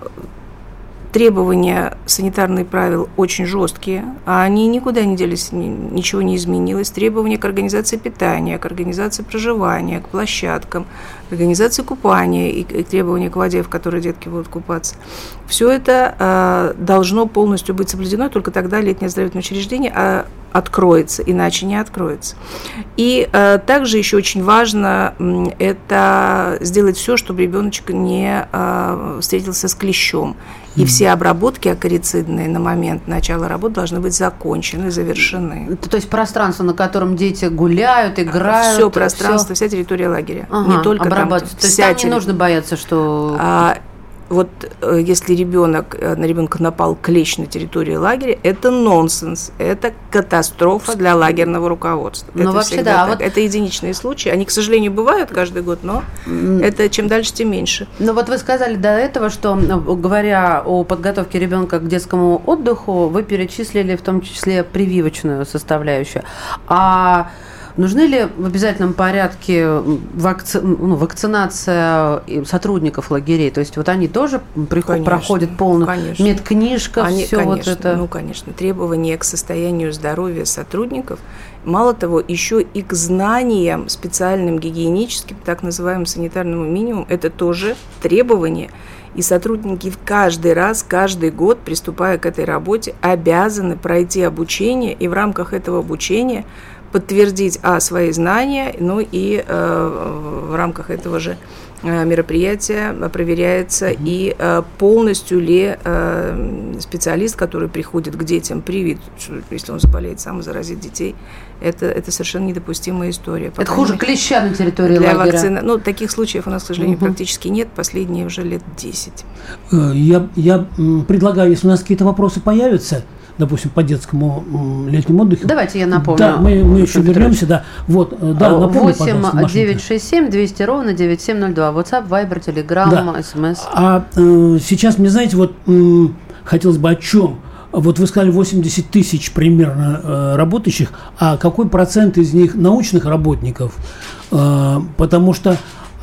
требования санитарных правил очень жесткие, а они никуда не делись, ничего не изменилось. Требования к организации питания, к организации проживания, к площадкам, к организации купания и требования к воде, в которой детки будут купаться. Все это э, должно полностью быть соблюдено, только тогда летнее оздоровительное учреждение э, откроется, иначе не откроется. И э, также еще очень важно э, это сделать все, чтобы ребеночек не э, встретился с клещом. И все обработки акарицидные на момент начала работы должны быть закончены, завершены. То есть пространство, на котором дети гуляют, играют. Все пространство, все... вся территория лагеря. Ага, не только там. То есть там не нужно бояться, что... А, вот э, если ребенок, э, на ребенка напал клещ на территории лагеря, это нонсенс, это катастрофа для лагерного руководства. Ну, это вообще, да. Так. Вот... Это единичные случаи. Они, к сожалению, бывают каждый год, но mm. это чем дальше, тем меньше. Ну вот вы сказали до этого, что, говоря о подготовке ребенка к детскому отдыху, вы перечислили в том числе прививочную составляющую. А Нужны ли в обязательном порядке вакци... ну, вакцинация сотрудников лагерей? То есть вот они тоже приход... проходят полную конечно. медкнижка, они, все конечно, вот это? Ну, конечно. Требования к состоянию здоровья сотрудников, мало того, еще и к знаниям специальным гигиеническим, так называемым санитарному минимуму, это тоже требования – и сотрудники в каждый раз, каждый год, приступая к этой работе, обязаны пройти обучение и в рамках этого обучения подтвердить а, свои знания, ну и э, в рамках этого же Э, мероприятие проверяется mm-hmm. и э, полностью ли э, специалист, который приходит к детям, привит, если он заболеет, сам заразит детей, это, это совершенно недопустимая история. Это хуже клеща на территории для лагеря. Вакцины, ну, таких случаев у нас, к сожалению, mm-hmm. практически нет, последние уже лет 10. Я, я предлагаю, если у нас какие-то вопросы появятся, допустим, по детскому летнему отдыху. Давайте я напомню. Да, мы, мы еще вернемся, да. Вот, э, да, напомню, 8 967 200 ровно 9702. WhatsApp, Viber, Telegram, да. SMS. А э, сейчас, мне знаете, вот э, хотелось бы о чем? Вот вы сказали 80 тысяч примерно э, работающих, а какой процент из них научных работников? Э, потому что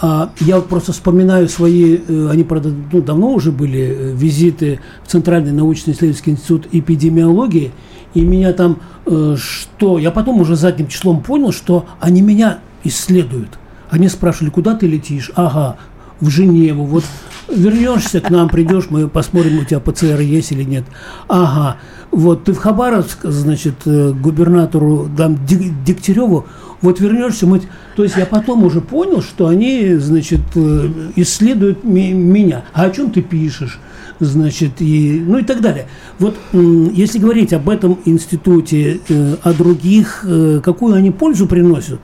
а, я вот просто вспоминаю свои, э, они, правда, ну, давно уже были, э, визиты в Центральный научно-исследовательский институт эпидемиологии, и меня там э, что? Я потом уже задним числом понял, что они меня исследуют. Они спрашивали, куда ты летишь? Ага, в Женеву. Вот вернешься к нам, придешь, мы посмотрим, у тебя ПЦР есть или нет. Ага, вот ты в Хабаровск, значит, губернатору дам Дегтяреву, вот вернешься, мы... То есть я потом уже понял, что они, значит, э, исследуют меня. А о чем ты пишешь? Значит, и, ну и так далее. Вот если говорить об этом институте, э, о других, э, какую они пользу приносят,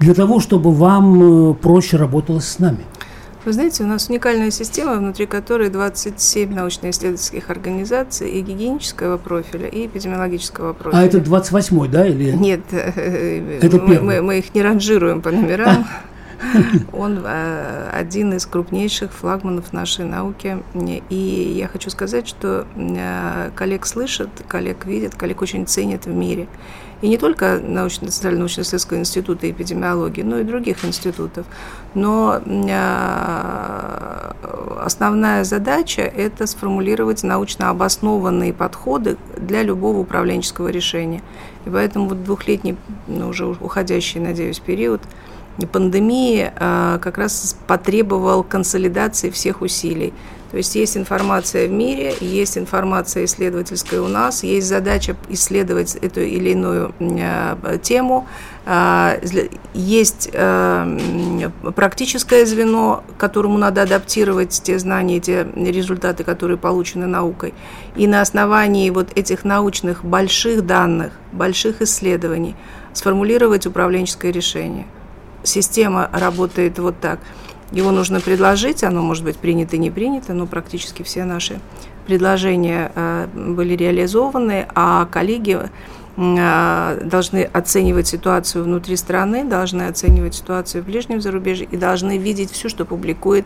для того, чтобы вам проще работалось с нами? Вы знаете, у нас уникальная система, внутри которой 27 научно-исследовательских организаций и гигиенического профиля, и эпидемиологического профиля. А это 28-й, да? Или... Нет, э, это мы, мы, мы их не ранжируем по номерам. Он э, один из крупнейших флагманов нашей науки. И я хочу сказать, что э, коллег слышат, коллег видят, коллег очень ценят в мире и не только научно Центрального научно-исследовательского института эпидемиологии, но и других институтов. Но а, основная задача – это сформулировать научно обоснованные подходы для любого управленческого решения. И поэтому вот двухлетний, ну, уже уходящий, надеюсь, период пандемии а, как раз потребовал консолидации всех усилий. То есть есть информация в мире, есть информация исследовательская у нас, есть задача исследовать эту или иную э, тему, э, есть э, практическое звено, которому надо адаптировать те знания, те результаты, которые получены наукой. И на основании вот этих научных больших данных, больших исследований сформулировать управленческое решение. Система работает вот так – его нужно предложить, оно может быть принято, не принято, но практически все наши предложения э, были реализованы, а коллеги э, должны оценивать ситуацию внутри страны, должны оценивать ситуацию в ближнем зарубежье и должны видеть все, что публикует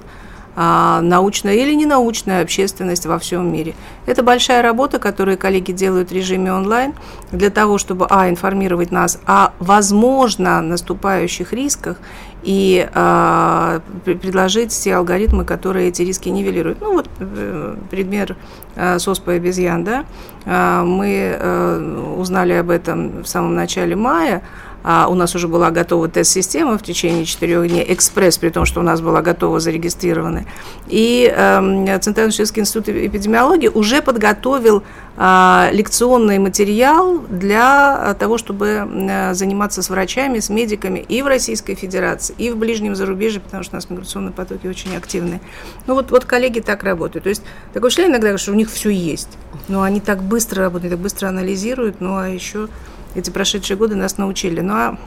научная или ненаучная общественность во всем мире. Это большая работа, которую коллеги делают в режиме онлайн для того, чтобы, а, информировать нас о, возможно, наступающих рисках и э, предложить те алгоритмы, которые эти риски нивелируют. Ну вот э, пример э, с оспой обезьян, да, э, мы э, узнали об этом в самом начале мая, а у нас уже была готова тест-система в течение четырех дней, экспресс, при том, что у нас была готова зарегистрирована. И э, Центральный Шведский институт эпидемиологии уже подготовил э, лекционный материал для того, чтобы э, заниматься с врачами, с медиками и в Российской Федерации, и в ближнем зарубежье, потому что у нас миграционные потоки очень активные. Ну вот, вот коллеги так работают. То есть такое ощущение иногда, что у них все есть, но они так быстро работают, так быстро анализируют, ну а еще эти прошедшие годы нас научили. Ну а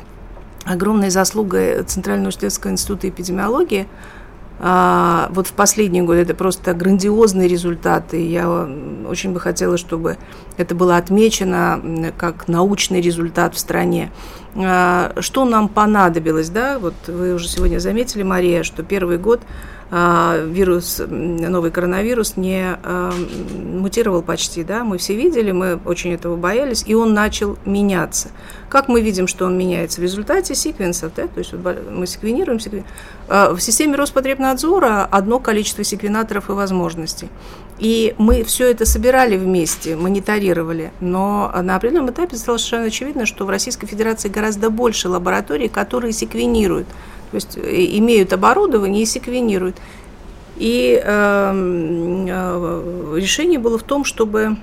огромной заслугой Центрального университетского института эпидемиологии а, вот в последние годы это просто грандиозные результаты. Я очень бы хотела, чтобы это было отмечено как научный результат в стране. А, что нам понадобилось, да? Вот вы уже сегодня заметили, Мария, что первый год вирус, новый коронавирус не а, мутировал почти, да, мы все видели, мы очень этого боялись, и он начал меняться. Как мы видим, что он меняется? В результате секвенсов, да, то есть мы секвенируем, секвен... А, в системе Роспотребнадзора одно количество секвенаторов и возможностей. И мы все это собирали вместе, мониторировали, но на определенном этапе стало совершенно очевидно, что в Российской Федерации гораздо больше лабораторий, которые секвенируют то есть э, имеют оборудование и секвенируют. И э, э, решение было в том, чтобы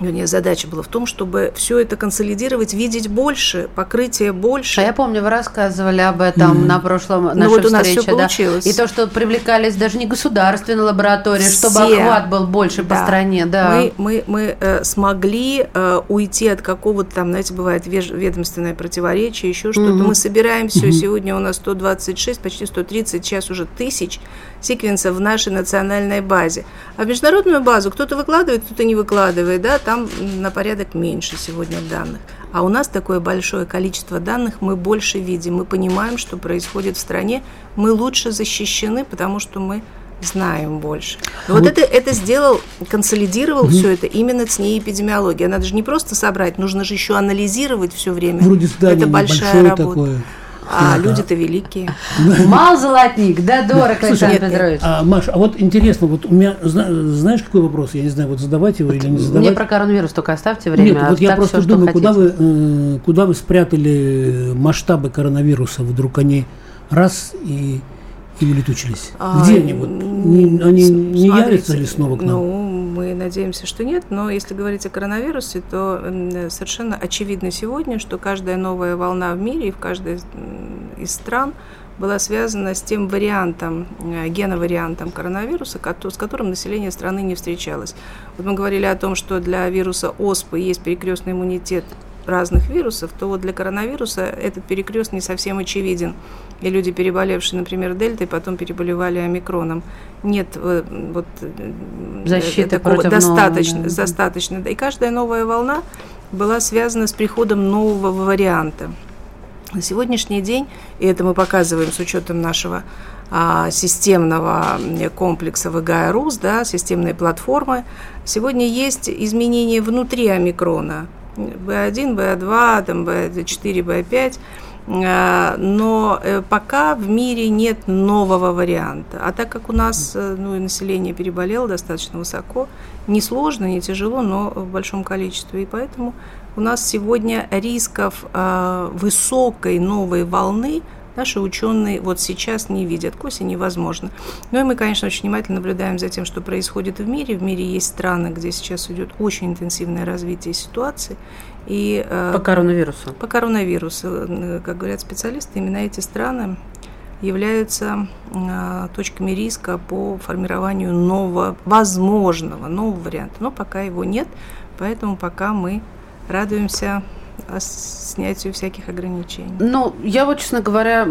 вернее, задача была в том, чтобы все это консолидировать, видеть больше, покрытие больше. А я помню, вы рассказывали об этом mm. на прошлом нашей ну, вот встрече. У нас все да? получилось. И то, что привлекались даже не государственные лаборатории, все. чтобы охват был больше да. по стране. Да. Мы, мы, мы э, смогли э, уйти от какого-то там, знаете, бывает ведомственное противоречие, еще что-то. Mm-hmm. Мы собираем все. Mm-hmm. Сегодня у нас 126, почти 130, сейчас уже тысяч секвенсов в нашей национальной базе. А в международную базу кто-то выкладывает, кто-то не выкладывает, да, там на порядок меньше сегодня данных. А у нас такое большое количество данных, мы больше видим, мы понимаем, что происходит в стране, мы лучше защищены, потому что мы знаем больше. Но вот, вот это, это сделал, консолидировал угу. все это именно ЦНИ эпидемиология. Надо же не просто собрать, нужно же еще анализировать все время. Вроде это большая работа. Такое. А люди-то великие. Мал золотник, да, дорог, Александр Петрович. А, Маш, а вот интересно, вот у меня, знаешь, какой вопрос? Я не знаю, вот задавать его или не задавать. Мне про коронавирус только оставьте время. Нет, вот я просто все, думаю, куда вы, э, куда вы спрятали масштабы коронавируса? Вдруг они раз и и улетучились? А, Где они? Вот? Не, они не явятся ли снова к нам? Ну, мы надеемся, что нет, но если говорить о коронавирусе, то совершенно очевидно сегодня, что каждая новая волна в мире и в каждой из стран была связана с тем вариантом, э, геновариантом коронавируса, с которым население страны не встречалось. Вот мы говорили о том, что для вируса ОСПы есть перекрестный иммунитет разных вирусов, то вот для коронавируса этот перекрест не совсем очевиден. И люди, переболевшие, например, дельтой, потом переболевали омикроном. Нет э, вот э, защиты такого достаточно, нового, достаточно. И каждая новая волна была связана с приходом нового варианта. На сегодняшний день, и это мы показываем с учетом нашего а, системного комплекса ВГА РУС, да, системной платформы, сегодня есть изменения внутри омикрона – B1, B2, там B4, B5, но э, пока в мире нет нового варианта. А так как у нас э, ну, и население переболело достаточно высоко, не сложно, не тяжело, но в большом количестве. И поэтому у нас сегодня рисков э, высокой новой волны – наши ученые вот сейчас не видят. К осени невозможно. Ну и мы, конечно, очень внимательно наблюдаем за тем, что происходит в мире. В мире есть страны, где сейчас идет очень интенсивное развитие ситуации. И, э, по коронавирусу. По коронавирусу. Э, как говорят специалисты, именно эти страны являются э, точками риска по формированию нового, возможного, нового варианта. Но пока его нет, поэтому пока мы радуемся снятию всяких ограничений. Ну, я вот, честно говоря,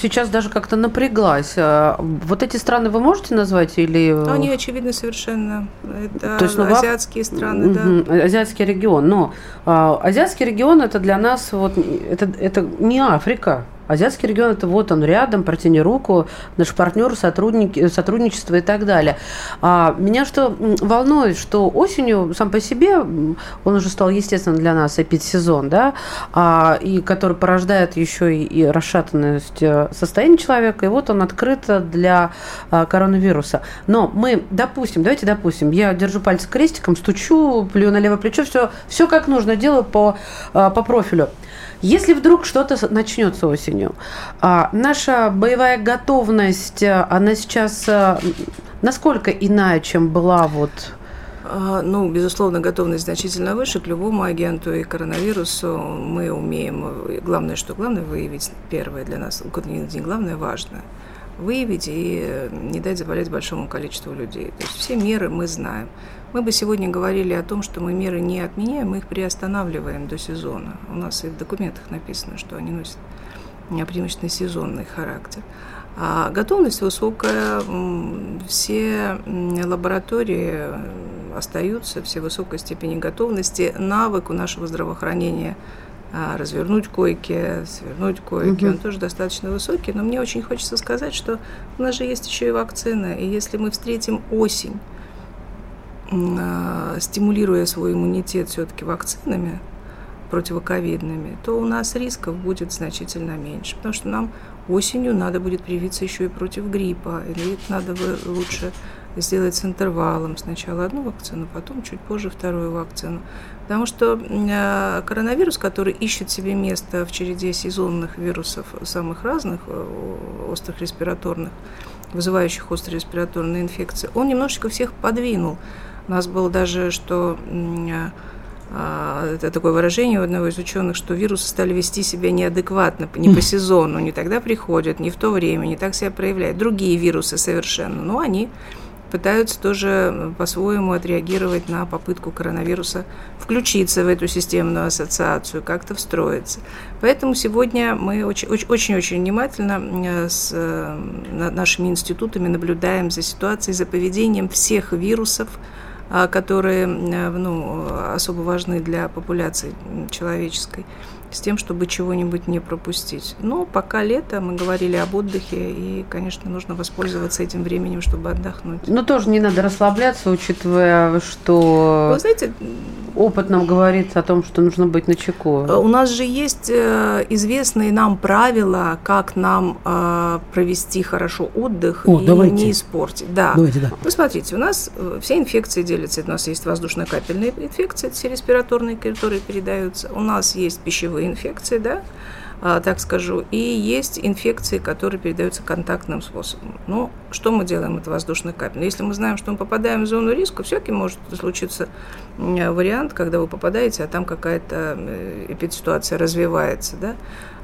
сейчас даже как-то напряглась. А вот эти страны вы можете назвать или... Ну, они очевидно совершенно. Это То есть, ну, азиатские страны, угу, да. Азиатский регион. Но а, азиатский регион это для нас вот это, это не Африка. Азиатский регион это вот он рядом, протяни руку, наш партнер, сотрудники, сотрудничество и так далее. А меня что волнует, что осенью сам по себе, он уже стал естественно для нас эпидсезон, да, а, и который порождает еще и, и расшатанность э, состояния человека, и вот он открыт для а, коронавируса. Но мы, допустим, давайте допустим, я держу пальцы крестиком, стучу, плюю на левое плечо, все, все как нужно, делаю по, а, по профилю. Если вдруг что-то начнется осенью, а, наша боевая готовность, э, она сейчас э, насколько иная, чем была вот а, ну, безусловно, готовность значительно выше к любому агенту и коронавирусу. Мы умеем, главное, что главное выявить, первое для нас, не главное, важно, выявить и э, не дать заболеть большому количеству людей. То есть все меры мы знаем. Мы бы сегодня говорили о том, что мы меры не отменяем, мы их приостанавливаем до сезона. У нас и в документах написано, что они носят преимущественно сезонный характер. А готовность высокая, все лаборатории остаются, все высокой степени готовности. Навык у нашего здравоохранения а, развернуть койки, свернуть койки, угу. он тоже достаточно высокий. Но мне очень хочется сказать, что у нас же есть еще и вакцина, и если мы встретим осень, стимулируя свой иммунитет все-таки вакцинами противоковидными, то у нас рисков будет значительно меньше, потому что нам осенью надо будет привиться еще и против гриппа, или надо лучше сделать с интервалом. Сначала одну вакцину, потом чуть позже вторую вакцину. Потому что э, коронавирус, который ищет себе место в череде сезонных вирусов самых разных, э, острых респираторных, вызывающих острые респираторные инфекции, он немножечко всех подвинул. У нас было даже, что э, это такое выражение у одного из ученых, что вирусы стали вести себя неадекватно, не по сезону, не тогда приходят, не в то время, не так себя проявляют. Другие вирусы совершенно, но они пытаются тоже по-своему отреагировать на попытку коронавируса включиться в эту системную ассоциацию, как-то встроиться. Поэтому сегодня мы очень-очень внимательно с нашими институтами наблюдаем за ситуацией, за поведением всех вирусов, а, которые ну, особо важны для популяции человеческой с тем, чтобы чего-нибудь не пропустить. Но пока лето, мы говорили об отдыхе, и, конечно, нужно воспользоваться этим временем, чтобы отдохнуть. Но тоже не надо расслабляться, учитывая, что Вы знаете, опыт нам говорит о том, что нужно быть начеку. Э, у нас же есть э, известные нам правила, как нам э, провести хорошо отдых О, и давайте. не испортить. Да. Давайте, да. Ну, смотрите, у нас все инфекции делятся. У нас есть воздушно-капельные инфекции, все респираторные, которые передаются. У нас есть пищевые инфекции, да, а, так скажу, и есть инфекции, которые передаются контактным способом. Ну, что мы делаем от воздушных капель? Если мы знаем, что мы попадаем в зону риска, все-таки может случиться вариант, когда вы попадаете, а там какая-то э, эпидситуация развивается, да,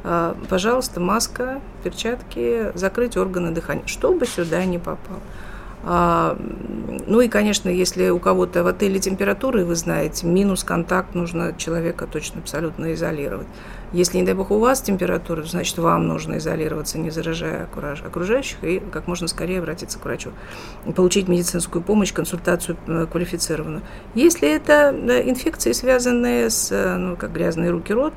а, пожалуйста, маска, перчатки, закрыть органы дыхания, чтобы сюда не попало. А, ну и, конечно, если у кого-то в отеле температура, и вы знаете, минус контакт, нужно человека точно абсолютно изолировать. Если, не дай бог, у вас температура, значит, вам нужно изолироваться, не заражая окружающих, и как можно скорее обратиться к врачу. Получить медицинскую помощь, консультацию э, квалифицированную. Если это инфекции, связанные с, э, ну, как грязные руки, рот,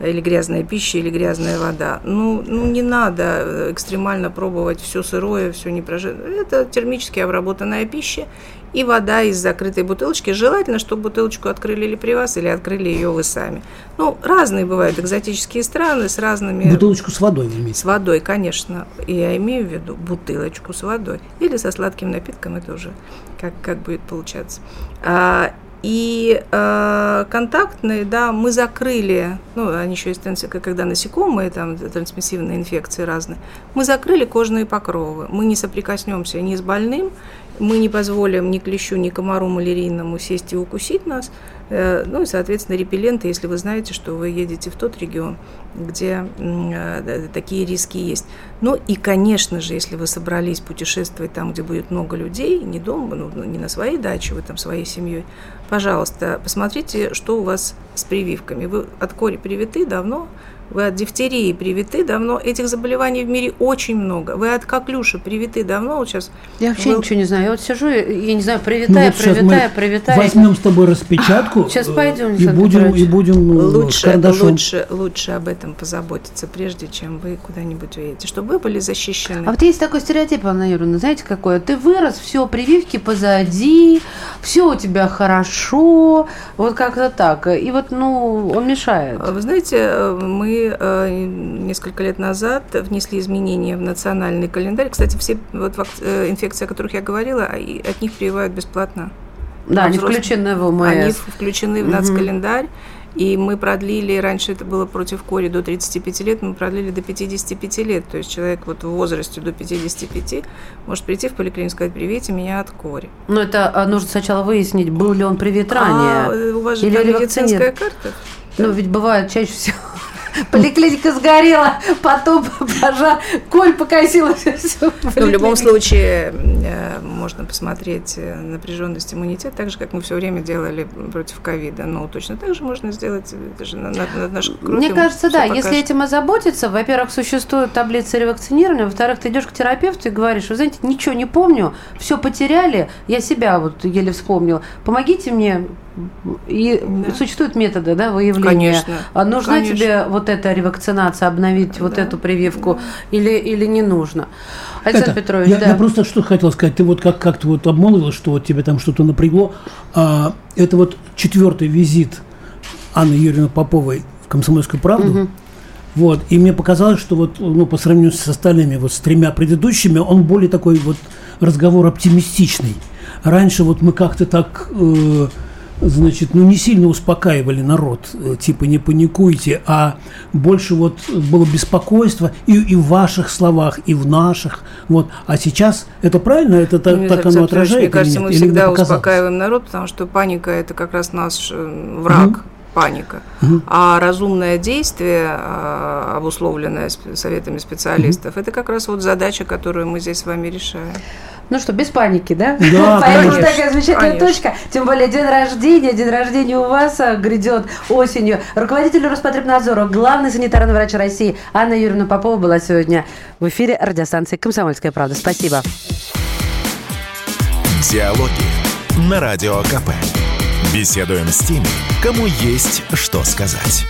или грязная пища, или грязная вода. Ну, ну не надо э, экстремально пробовать все сырое, все не прожженное. Это термически обработанная пища и вода из закрытой бутылочки. Желательно, чтобы бутылочку открыли или при вас, или открыли ее вы сами. Ну, разные бывают экзотические страны с разными... Бутылочку с водой вы С водой, конечно. И я имею в виду бутылочку с водой. Или со сладким напитком, это уже как, как будет получаться. А, и э, контактные, да, мы закрыли, ну, они еще есть, когда насекомые, там, трансмиссивные инфекции разные, мы закрыли кожные покровы. Мы не соприкоснемся ни с больным, мы не позволим ни клещу, ни комару малярийному сесть и укусить нас. Э, ну и, соответственно, репелленты, если вы знаете, что вы едете в тот регион, где э, такие риски есть. Ну и, конечно же, если вы собрались путешествовать там, где будет много людей, не дома, ну, не на своей даче, вы там своей семьей, пожалуйста, посмотрите, что у вас с прививками. Вы от кори привиты давно, вы от дифтерии привиты давно. Этих заболеваний в мире очень много. Вы от коклюша привиты давно. Вот сейчас я вообще вы... ничего не знаю. Я вот сижу, я не знаю, привитая, ну, вот привитая, привитая. Возьмем с тобой распечатку. Сейчас пойдем. И будем, и будем ну, лучше, лучше, лучше об этом позаботиться, прежде чем вы куда-нибудь уедете, чтобы вы были защищены. А вот есть такой стереотип, Анна Юрьевна, знаете, какое? Ты вырос, все, прививки позади, все у тебя хорошо, вот как-то так. И вот, ну, он мешает. Вы знаете, мы э, несколько лет назад внесли изменения в национальный календарь. Кстати, все вот э, инфекции, о которых я говорила, от них прививают бесплатно. Да, они включены в ОМС. Они включены в нацкалендарь. И мы продлили, раньше это было против кори до 35 лет, мы продлили до 55 лет. То есть человек вот в возрасте до 55 может прийти в поликлинику и сказать, привейте меня от кори. Но это а, нужно сначала выяснить, был ли он привит ранее. А, у вас же или медицинская карта? Ну, ведь бывает чаще всего Поликлиника сгорела, потом пожар, коль покосила все. Но в любом случае э, можно посмотреть э, напряженность иммунитета, так же, как мы все время делали против ковида. Но точно так же можно сделать, это же на, на, наш Мне кажется, да, покажет. если этим озаботиться, во-первых, существует таблица ревакцинирования, во-вторых, ты идешь к терапевту и говоришь, вы знаете, ничего не помню, все потеряли, я себя вот еле вспомнила, помогите мне И да. существуют методы да, выявления. Конечно. А нужна конечно. тебе вот эта ревакцинация, обновить да. вот эту прививку да. или, или не нужно? Александр это, Петрович, я, да. я просто что хотел сказать. Ты вот как, как ты вот обмолвила, что вот тебе там что-то напрягло. А, это вот четвертый визит Анны Юрьевны Поповой в «Комсомольскую правду». Угу. Вот, и мне показалось, что вот, ну, по сравнению с остальными, вот с тремя предыдущими, он более такой вот разговор оптимистичный. Раньше вот мы как-то так, э, значит, ну, не сильно успокаивали народ, э, типа не паникуйте, а больше вот было беспокойство и, и в ваших словах, и в наших. Вот. А сейчас это правильно? Это так, ну, так оно отражает? Мне кажется, мы всегда успокаиваем народ, потому что паника – это как раз наш э, враг. Mm-hmm паника. Угу. А разумное действие, а, обусловленное советами специалистов, угу. это как раз вот задача, которую мы здесь с вами решаем. Ну что, без паники, да? Да, Поэтому конечно, такая замечательная конечно. точка. Тем более день рождения, день рождения у вас а, грядет осенью. Руководитель Роспотребнадзора, главный санитарный врач России Анна Юрьевна Попова была сегодня в эфире радиостанции «Комсомольская правда». Спасибо. Диалоги на Радио КП. Беседуем с теми, кому есть что сказать.